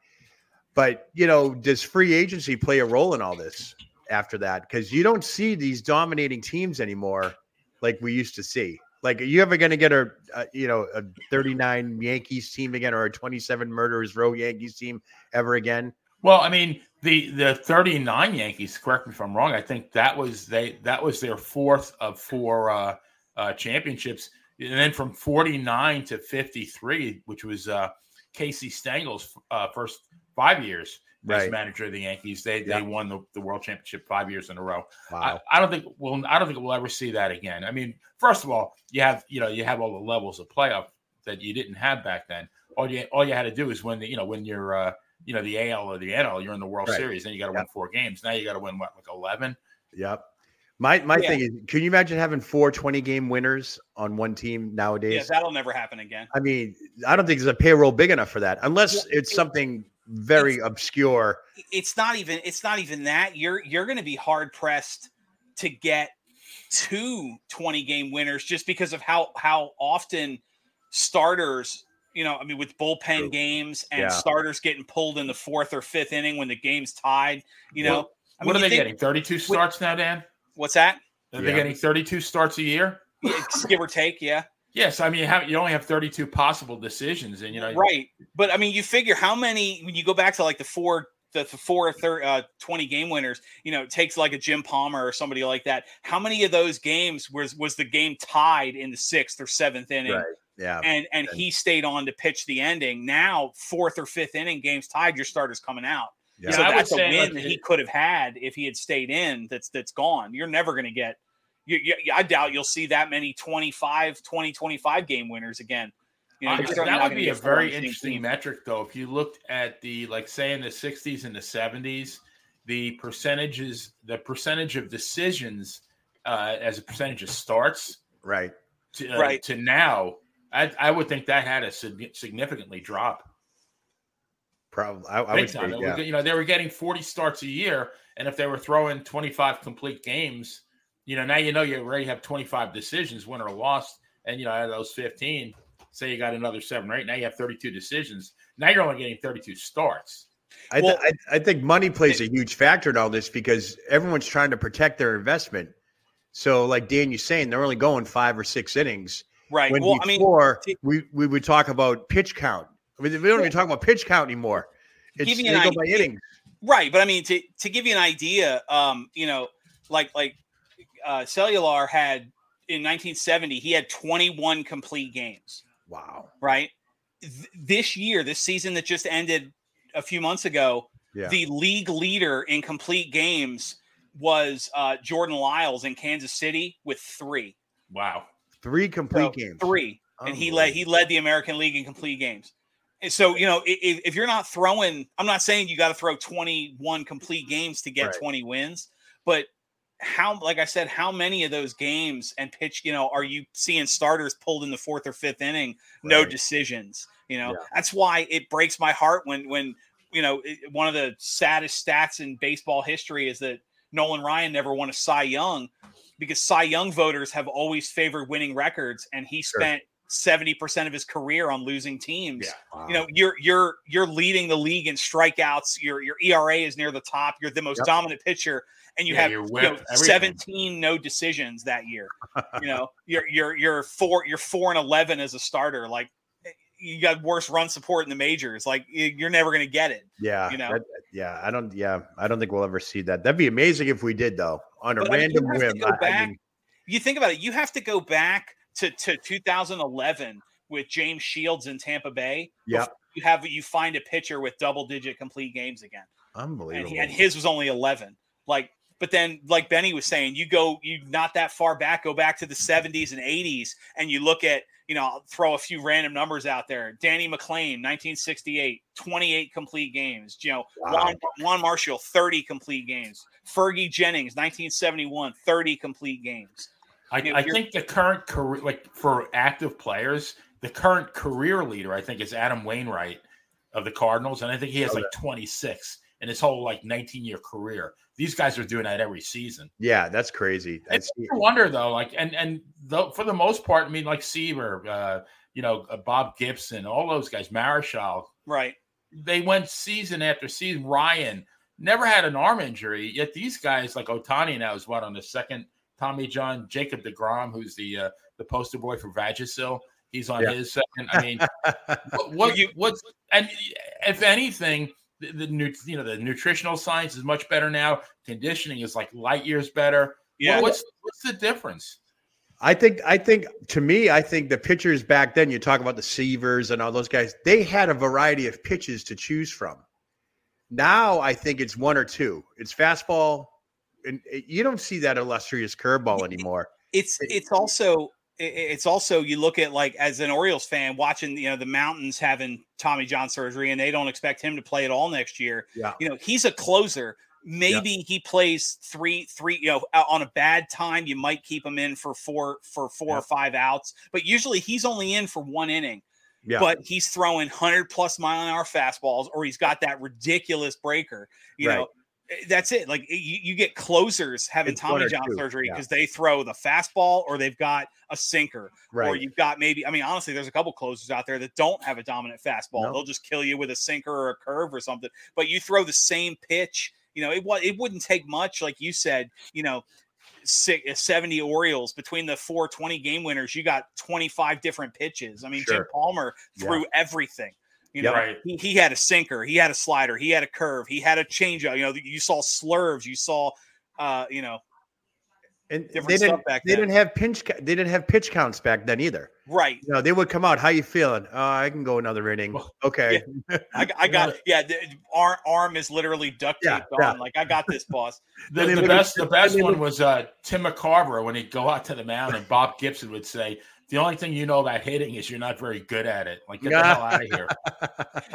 But you know, does free agency play a role in all this after that? Because you don't see these dominating teams anymore, like we used to see. Like, are you ever going to get a, a you know a 39 Yankees team again, or a 27 Murderers Row Yankees team ever again? Well, I mean, the the 39 Yankees, correct me if I'm wrong, I think that was they that was their fourth of four uh, uh championships. And then from 49 to 53, which was uh Casey Stengel's uh, first five years as Right. manager of the Yankees, they Yeah. they won the, the world championship five years in a row. Wow. I, I don't think we'll I don't think we'll ever see that again. I mean, first of all, you have you know you have all the levels of playoff that you didn't have back then. All you all you had to do is win the you know when you're uh, you know the AL or the NL, you're in the World Right. Series, then you got to Yeah. win four games. Now you got to win what like eleven. Yep. My my Yeah. thing is, can you imagine having four 20 game winners on one team nowadays? yeah that'll never happen again I mean, I don't think there's a payroll big enough for that, unless Well, it's it- something very obscure. it's not even it's not even that you're you're going to be hard pressed to get two 20 game winners just because of how how often starters you know, I mean, with bullpen True. games and yeah. starters getting pulled in the fourth or fifth inning when the game's tied, you know. What, I mean, what are they think, getting? 32 starts now, Dan? What's that? Are yeah. they getting 32 starts a year? give or take, yeah. Yes, I mean you, have, you only have 32 possible decisions, and you know right. But I mean, you figure how many when you go back to like the four the, the four thir- uh, 20 game winners, you know, it takes like a Jim Palmer or somebody like that. How many of those games was was the game tied in the sixth or seventh inning? Right. Yeah. And and he stayed on to pitch the ending. Now, fourth or fifth inning, games tied, your starter's coming out. Yeah. So that's a win that he could have had if he had stayed in. That's that's gone. You're never going to get. You, you, I doubt you'll see that many 25, 20, 25 game winners again. You know, that would be a very interesting team. metric, though. If you looked at the like, say, in the '60s and the '70s, the percentages, the percentage of decisions uh, as a percentage of starts, right, to, uh, right, to now, I, I would think that had a significantly drop. Probably, I, I would say, yeah. you know, they were getting 40 starts a year, and if they were throwing 25 complete games, you know, now you know you already have 25 decisions, win or lost, and you know, out of those 15, say you got another seven, right? Now you have 32 decisions. Now you're only getting 32 starts. I, th- well, I, I think money plays a huge factor in all this because everyone's trying to protect their investment. So, like Dan, you're saying, they're only going five or six innings Right. When well, before, I mean, we, we would talk about pitch count. I mean, we don't even talk about pitch count anymore. It's give you an idea, innings. Right. But I mean, to, to give you an idea, um, you know, like, like, uh, Cuellar had in 1970, he had 21 complete games. Wow. Right. Th- this year, this season that just ended a few months ago, yeah. the league leader in complete games was uh, Jordan Lyles in Kansas City with three. Wow. Three complete so, games. Three, and he led he led the American League in complete games. So, you know, if, if, you're not throwing, I'm not saying you got to throw 21 complete games to get right. 20 wins, but how, like I said, how many of those games and pitch, you know, are you seeing starters pulled in the fourth or fifth inning, right. no decisions? You know, yeah. that's why it breaks my heart when, when, you know, one of the saddest stats in baseball history is that Nolan Ryan never won a Cy Young because Cy Young voters have always favored winning records, and he spent sure 70% of his career on losing teams. Yeah, wow. You know, you're you're you're leading the league in strikeouts. Your your ERA is near the top. You're the most yep. dominant pitcher and you yeah, have you know, 17 no decisions that year. you know, you're you're you're 4 you're 4 and 11 as a starter. Like eh, you got worse run support in the majors. Like you're never going to get it. Yeah. You know. That, yeah, I don't yeah, I don't think we'll ever see that. That'd be amazing if we did though. On a but random I mean, whim. I, back, I mean, you think about it, you have to go back to to 2011 with James Shields in Tampa Bay. Yeah, you have you find a pitcher with double digit complete games again. Unbelievable. And, he, and his was only 11. Like but then, like Benny was saying, you go you not that far back, go back to the 70s and 80s, and you look at you know, I'll throw a few random numbers out there. Denny McLain, 1968, 28 complete games. You know, wow. Juan, Juan, Marichal, 30 complete games. Fergie Jenkins, 1971, 30 complete games. I, you know, I think the current career, like for active players, the current career leader, I think, is Adam Wainwright of the Cardinals, and I think he has okay. like 26 in his whole like 19 year career. These guys are doing that every season. Yeah, that's crazy. That's, it's a wonder though, like and and the, for the most part, I mean, like Seaver, uh, you know, uh, Bob Gibson, all those guys, Marichal, right? They went season after season. Ryan never had an arm injury, yet these guys like Ohtani now is what on the second. Tommy John, Jacob deGrom, who's the uh, the poster boy for Vagisil. He's on yeah. his second. I mean, what, what you what's and if anything, the, the you know the nutritional science is much better now. Conditioning is like light years better. Yeah, well, what's what's the difference? I think I think to me, I think the pitchers back then, you talk about the Seavers and all those guys, they had a variety of pitches to choose from. Now I think it's one or two. It's fastball, and eh, you don't see that illustrious curveball anymore. It's it's also it's also you look at like as an Orioles fan watching you know the Mountains having Tommy John surgery and they don't expect him to play at all next year. Yeah. You know, he's a closer. Maybe yeah. he plays three three you know on a bad time you might keep him in for four for four yeah. or five outs, but usually he's only in for one inning. Yeah. But he's throwing 100 plus mile an hour fastballs or he's got that ridiculous breaker, you right. know. Eh, that's it. Like you, you get closers having It's Tommy John two, surgery yeah. because they throw the fastball or they've got a sinker. Or you've got maybe, I mean, honestly, there's a couple closers out there that don't have a dominant fastball. No. They'll just kill you with a sinker or a curve or something. But you throw the same pitch, you know, it it wouldn't take much, like you said, you know, six, eh, 70 Orioles between the 420 game winners, you got 25 different pitches. I mean, Jim Sure. Palmer Yeah. threw everything. You know, Right. he, he had a sinker, he had a slider, he had a curve, he had a changeup. You know, you saw slurves, you saw, uh, you know, And they didn't. back They then. didn't have pinch. They didn't have pitch counts back then either. right. You know, they would come out. How you feeling? Oh, I can go another inning. Well, Okay. I, got- I got yeah. The arm arm is literally duct taped yeah. on. Like I got this, boss. The, And the would- best, the best one was uh, Tim McCarver when he'd go out to the mound and Bob Gibson would say, "The only thing you know about hitting is you're not very good at it. Like get the hell out of here."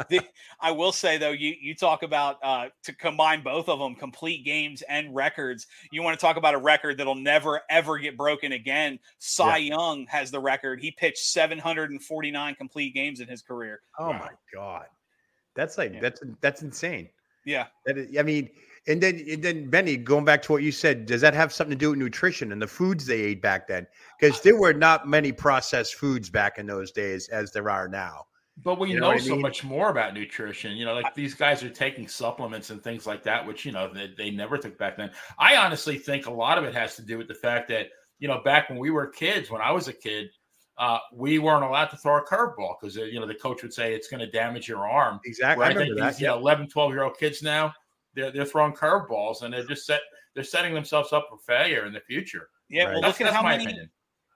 The, I will say though, you you talk about uh, to combine both of them, complete games and records. You want to talk about a record that'll never ever get broken again. Cy Young has the record. He pitched 749 complete games in his career. oh Wow. my god, that's like Yeah. that's that's insane. Yeah, That is, I mean, and then and then Benny, going back to what you said, does that have something to do with nutrition and the foods they ate back then? Because there were not many processed foods back in those days as there are now. But we You know know, so mean? much more about nutrition. You know, like these guys are taking supplements and things like that, which you know they, they never took back then. I honestly think a lot of it has to do with the fact that you know back when we were kids, when I was a kid, uh, we weren't allowed to throw a curveball because you know the coach would say it's going to damage your arm. Exactly. Where I I think these that. you know yeah. 11, 12 year old kids now they're they're throwing curveballs and they're just set they're setting themselves up for failure in the future. yeah. Right. Well, That's, look at how my many. opinion.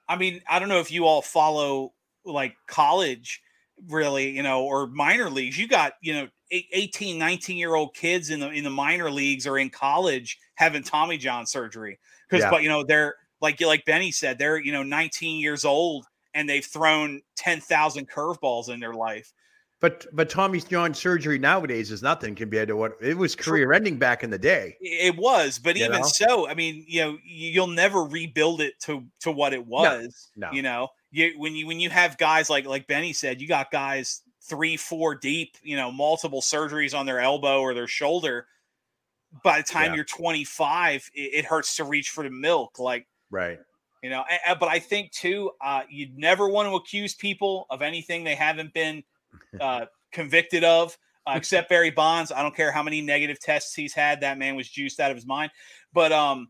I mean, I don't know if you all follow like college really, you know, or minor leagues. You got, you know, eight- 18, 19 year old kids in the in the minor leagues or in college having Tommy John surgery. Because Yeah. but you know, they're like you like Benny said, they're, you know, 19 years old and they've thrown 10,000 curveballs in their life. But but Tommy John surgery nowadays is nothing compared to what it was career ending back in the day. It was, but You even know? so, I mean, you know, you'll never rebuild it to to what it was. no. You know, you when you when you have guys like like Benny said, you got guys three, four deep, you know, multiple surgeries on their elbow or their shoulder. By the time Yeah. you're 25, it, it hurts to reach for the milk. Like, Right. you know, but I think too, uh, you'd never want to accuse people of anything they haven't been uh, convicted of, uh, except Barry Bonds. I don't care how many negative tests he's had. That man was juiced out of his mind. But um,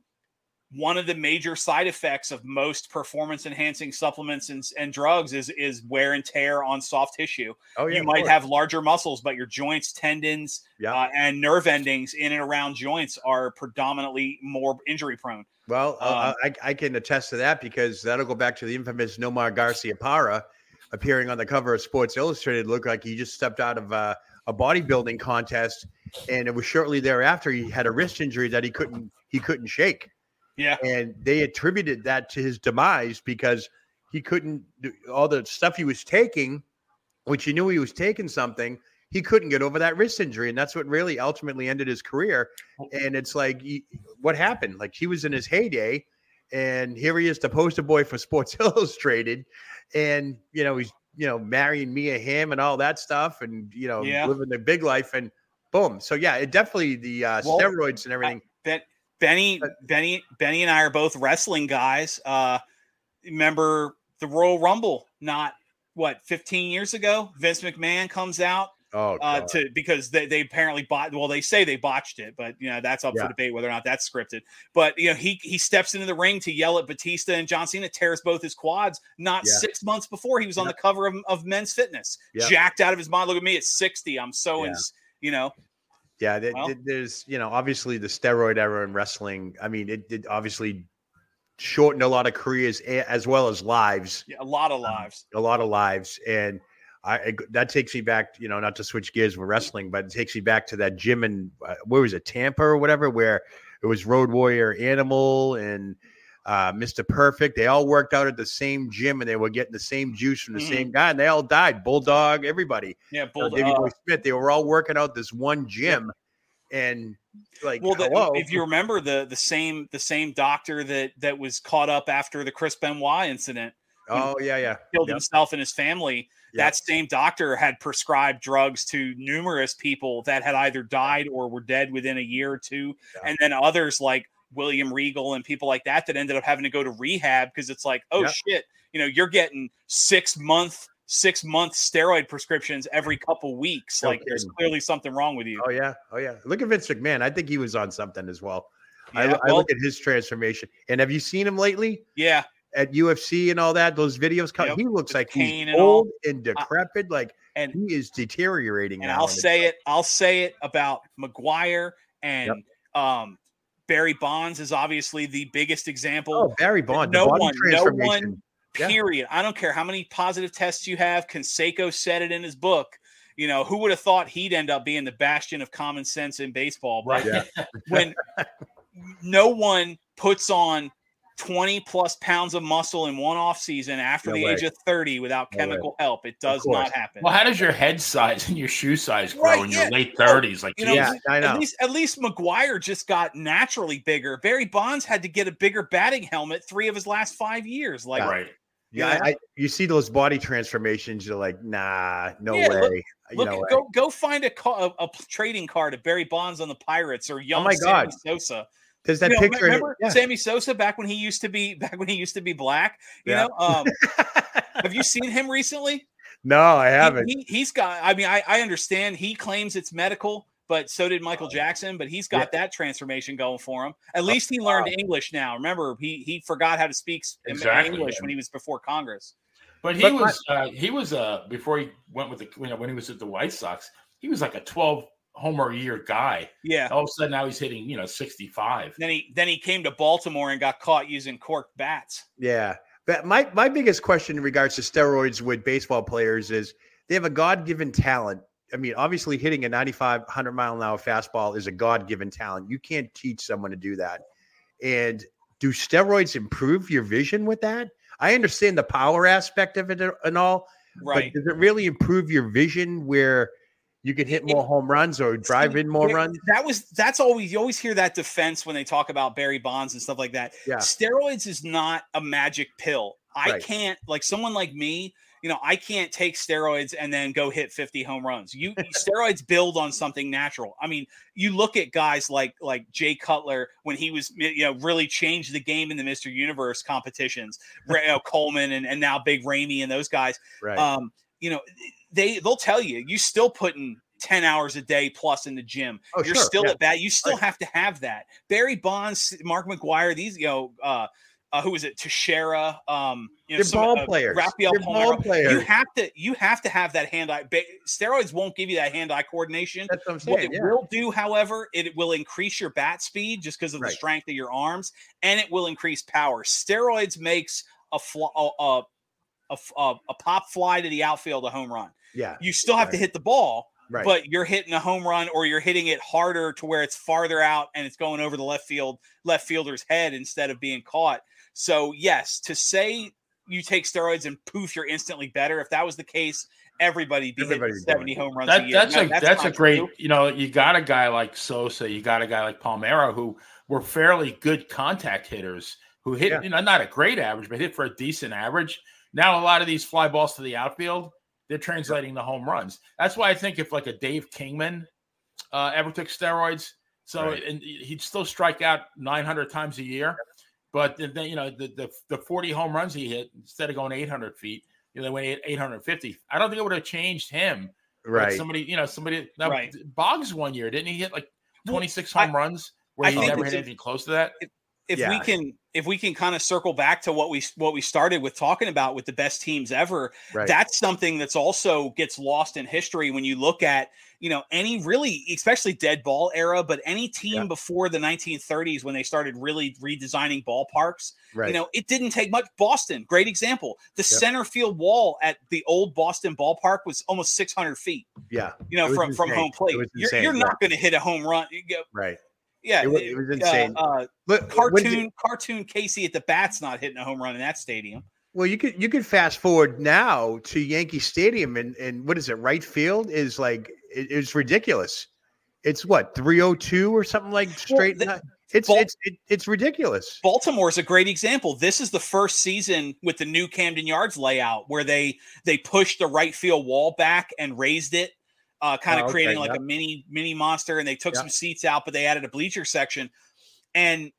one of the major side effects of most performance enhancing supplements and, and drugs is is wear and tear on soft tissue. Oh yeah. you might have larger muscles, but your joints, tendons, Yeah. uh, and nerve endings in and around joints are predominantly more injury prone. Well, uh, Um, I, I can attest to that because that'll go back to the infamous Nomar Garciaparra appearing on the cover of Sports Illustrated. Looked like he just stepped out of uh, a bodybuilding contest, and it was shortly thereafter he had a wrist injury that he couldn't he couldn't shake, Yeah, and they attributed that to his demise because he couldn't do all the stuff he was taking, which he knew he was taking something. He couldn't get over that wrist injury, and that's what really ultimately ended his career. And it's like, he- what happened? Like he was in his heyday, and here he is, the poster boy for Sports Illustrated, and you know he's you know marrying Mia Hamm and all that stuff, and you know Yeah. living the big life, and boom. So yeah, it definitely the uh, Well, steroids and everything. Ben, Benny, But- Benny, Benny, and I are both wrestling guys. Uh, remember the Royal Rumble? Not what 15 years ago. Vince McMahon comes out oh, uh, to because they, they apparently bought. Well, they say they botched it, but you know that's up Yeah. for debate whether or not that's scripted. But you know he he steps into the ring to yell at Batista and John Cena, tears both his quads. Not Yeah. six months before he was on the cover of, of Men's Fitness, Yeah. jacked out of his mind. Look at me at 60. I'm so Yeah. ins- you know Yeah, there- Well- there- there's you know obviously the steroid era in wrestling. I mean, it did obviously shortened a lot of careers as well as lives, yeah, a lot Um, of lives. a lot of lives, and I that takes me back. You know, not to switch gears with wrestling, but it takes me back to that gym in uh, where was it, Tampa or whatever, where it was Road Warrior Animal and uh, Mr. Perfect. They all worked out at the same gym, and they were getting the same juice from the Mhm. same guy, and they all died. Bulldog, everybody. Yeah, Bull, Davey uh, Boy Smith. They were all working out this one gym, and like, Well, the, if you remember the the same the same doctor that that was caught up after the Chris Benoit incident Oh yeah, yeah. killed Yep. himself and his family. That same doctor had prescribed drugs to numerous people that had either died or were dead within a year or two, Yeah. and then others like William Regal and people like that that ended up having to go to rehab because it's like, oh Yep. shit, you know, you're getting six month six month steroid prescriptions every couple weeks. No like, there's clearly something wrong with you. Oh yeah, oh yeah. Look at Vince McMahon. I think he was on something as well. I, Yeah, I well, look at his transformation. And have you seen him lately yeah, at UFC and all that? Those videos. Come, Yep. He looks like he's and all. old and decrepit. Like and he is deteriorating. and I'll say it. I'll say it about McGwire and um, Barry Bonds is obviously the biggest example. Oh, Barry Bond. no one, no one. Yeah. Period. I don't care how many positive tests you have. Canseco said it in his book. You know, who would have thought he'd end up being the bastion of common sense in baseball? But Right. Yeah. when no one puts on 20 plus pounds of muscle in one off season after No the way. age of 30 without No way. chemical help, it does not happen. Well, how does your head size and your shoe size grow Right, in yeah. your late oh, thirties? Like, You know, yeah, Jesus. I know. At least, at least McGwire just got naturally bigger. Barry Bonds had to get a bigger batting helmet three of his last five years. Like, right. yeah, yeah. I, I, you see those body transformations. You're like, nah, no Yeah, way. look- you look, know, at, go go find a, ca- a, a trading card of Barry Bonds on the Pirates or oh young Oh my Sammy God. Sosa. There's that You know, picture. remember yeah. Sammy Sosa back when he used to be back when he used to be black? You Yeah. know, um, have you seen him recently? no, I haven't. He, he's got. I mean, I, I understand. He claims it's medical, but so did Michael Jackson. But he's got that transformation going for him. At least he learned English now. Remember, he he forgot how to speak Exactly, English yeah. when he was before Congress. But he But my- was uh, he was uh before he went with the you know when he was at the White Sox, he was like a 12 homer a year guy. Yeah. All of a sudden now he's hitting, you know, 65. Then he then he came to Baltimore and got caught using cork bats. Yeah. But my, my biggest question in regards to steroids with baseball players is they have a God given talent. I mean, obviously, hitting a 95, 100 mile an hour fastball is a God given talent. You can't teach someone to do that. And do steroids improve your vision with that? I understand the power aspect of it and all, Right. but does it really improve your vision where you can hit It- more home runs or drive in more runs? That was that's always you always hear that defense when they talk about Barry Bonds and stuff like that. Yeah. Steroids is not a magic pill. I Right. can't like someone like me, you know, I can't take steroids and then go hit 50 home runs. You steroids build on something natural. I mean, you look at guys like like Jay Cutler when he was you know really changed the game in the Mr. Universe competitions. You know, Coleman and, and now Big Ramy and those guys Right. um, you know, they they'll tell you you still putting 10 hours a day plus in the gym. Oh, You're sure, still yeah. at bat. You still Right. have to have that. Barry Bonds, Mark McGwire, these, you know, uh, uh, who is it? Teixeira, um, you know, They're some, ball uh, players. Palmeiro. ball players. You have to, you have to have that hand-eye. Ba- steroids won't give you that hand-eye coordination. That's what I'm What it Yeah. will do, however, it will increase your bat speed just because of the strength of your arms, and it will increase power. Steroids makes a fl- a, a, a, f- a- a pop fly to the outfield a home run. Yeah. You still have to hit the ball, Right. but you're hitting a home run or you're hitting it harder to where it's farther out and it's going over the left field left fielder's head instead of being caught. So yes, to say you take steroids and poof, you're instantly better. If that was the case, everybody be Everybody hitting would do 70 home runs a That, year. that's No, a that's, a great true. you know you got a guy like Sosa you got a guy like Palmeiro who were fairly good contact hitters who hit Yeah. you know not a great average but hit for a decent average now a lot of these fly balls to the outfield they're translating to home runs that's why I think if like a Dave Kingman uh, ever took steroids so Right. and he'd still strike out 900 times a year but then you know the, the the 40 home runs he hit instead of going 800 feet you know they went 850 I don't think it would have changed him like right. somebody, you know, somebody that Right. Boggs one year, didn't he hit like Well, 26 I- home runs where I he never hit anything close to that? If we can if we can kind of circle back to what we what we started with talking about with the best teams ever right. that's something that's also gets lost in history when you look at you know any really especially dead ball era but any team Yeah. before the 1930s when they started really redesigning ballparks right. you know it didn't take much boston great example the Yep. center field wall at the old boston ballpark was almost 600 feet yeah. you know It was from from home plate you're, you're yeah. not going to hit a home run Right. Yeah It was- it was insane. uh, uh, when cartoon cartoon casey at the bats not hitting a home run in that stadium Well, you could you could fast forward now to Yankee Stadium and and what is it? Right field is like it, it's ridiculous. It's what 302 or something like straight. the- It's Bal- it's it, it's ridiculous. Baltimore is a great example. This is the first season with the new Camden Yards layout where they they pushed the right field wall back and raised it, uh, kind of Oh, okay, creating like a mini mini monster. And they took some seats out, but they added a bleacher section, and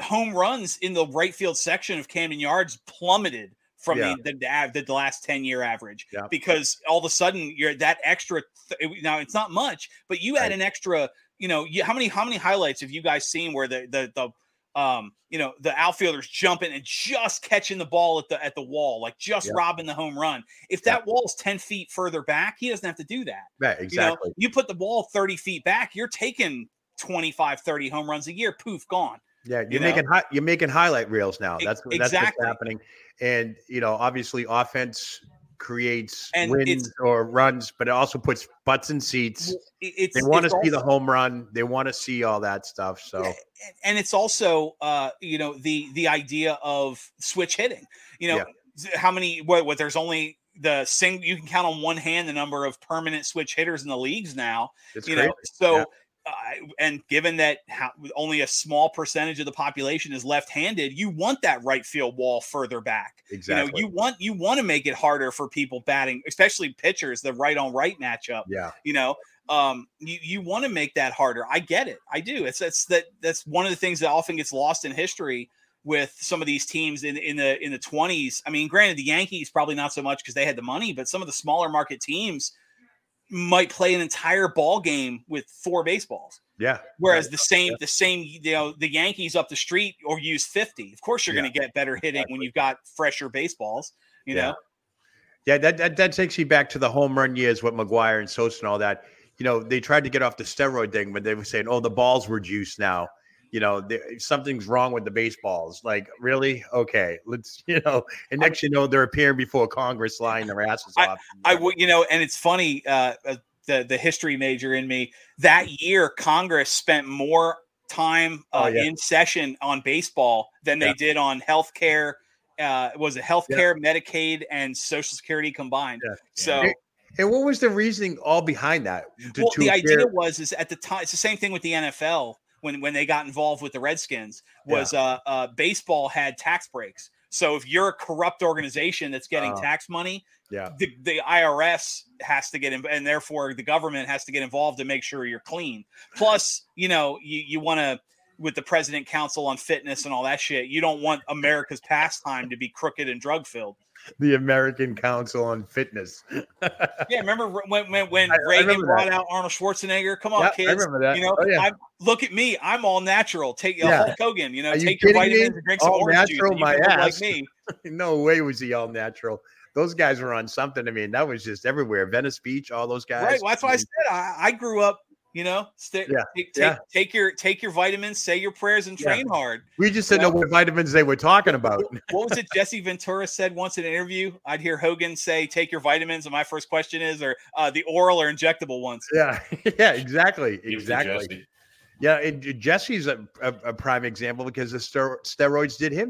home runs in the right field section of Camden Yards plummeted from Yeah. the, the, the last 10 year average Yeah. because all of a sudden you're that extra th- now it's not much but you add Right. an extra you know you, how many how many highlights have you guys seen where the the the um you know the outfielders jumping and just catching the ball at the at the wall like just Yeah. robbing the home run if Yeah. that wall's 10 feet further back he doesn't have to do that Right, you exactly. know you put the ball 30 feet back you're taking 25 30 home runs a year poof gone Yeah, you you're know? making hi- you're making highlight reels now. That's that's exactly. what's happening. And you know, obviously, offense creates And wins or runs, but it also puts butts in seats. It's They want to see the home run. They want to see all that stuff. So Yeah, and it's also uh you know the the idea of switch hitting you know Yeah. how many what, what there's only the sing you can count on one hand the number of permanent switch hitters in the leagues now it's you crazy. know so Yeah. Uh, and given that how, only a small percentage of the population is left-handed you want that right field wall further back. Exactly. you know you want you want to make it harder for people batting especially pitchers the right on right matchup yeah, you know? Um you, you want to make that harder. I get it. I do. It's that's that that's one of the things that often gets lost in history with some of these teams in in the in the 20s i mean granted the yankees probably not so much because they had the money but some of the smaller market teams might play an entire ball game with four baseballs yeah. whereas Right. the same the same you know the yankees up the street or use 50 of course you're Yeah. going to get better hitting when you've got fresher baseballs you Yeah. know Yeah, that, that that takes you back to the home run years with McGwire and Sosa and all that. You know, they tried to get off the steroid thing, but they were saying, "Oh, the balls were juiced now." You know, there, something's wrong with the baseballs. Like, really? Okay, let's. You know, and next you know, they're appearing before Congress, lying their asses off. I would, you know, and it's funny. Uh, uh, the the history major in me that year, Congress spent more time uh, Oh, yeah. in session on baseball than they Yeah. did on health care. Uh, was it health care, Medicaid, and Social Security combined? Yeah. So, Yeah. And what was the reasoning all behind that? To- well, to the appear- idea was is at the time it's the same thing with the NFL when when they got involved with the Redskins was uh, uh, baseball had tax breaks. So if you're a corrupt organization that's getting Oh. tax money, Yeah. the, the IRS has to get in, and therefore the government has to get involved to make sure you're clean. Plus, you know, you, you want to, with the president council on fitness and all that shit, you don't want America's pastime to be crooked and drug filled. The American Council on Fitness. Yeah, remember when when, when I- I Reagan remember brought that. out Arnold Schwarzenegger? Come on, I kids. remember that. You know, Oh, yeah. I'm, look at me. I'm all natural. Take uh, Yeah. Hulk Hogan. You know, you take your kidding me? vitamins and drink some All orange juice. natural, and my ass. like me. no way was he all natural. Those guys were on something. I mean, that was just everywhere. Venice Beach, all those guys. Right. Well, that's why I said I, I grew up. You know, stay, Yeah, take, yeah. take take your take your vitamins, say your prayers, and Yeah. train hard. we just didn't know what vitamins they were talking about. what was it Jesse Ventura said once in an interview? I'd hear Hogan say, "Take your vitamins," and my first question is, "Or uh, the oral or injectable ones?" yeah, yeah, exactly, Give it to exactly. Yeah, and Jesse's a, a, a prime example because the steroids did him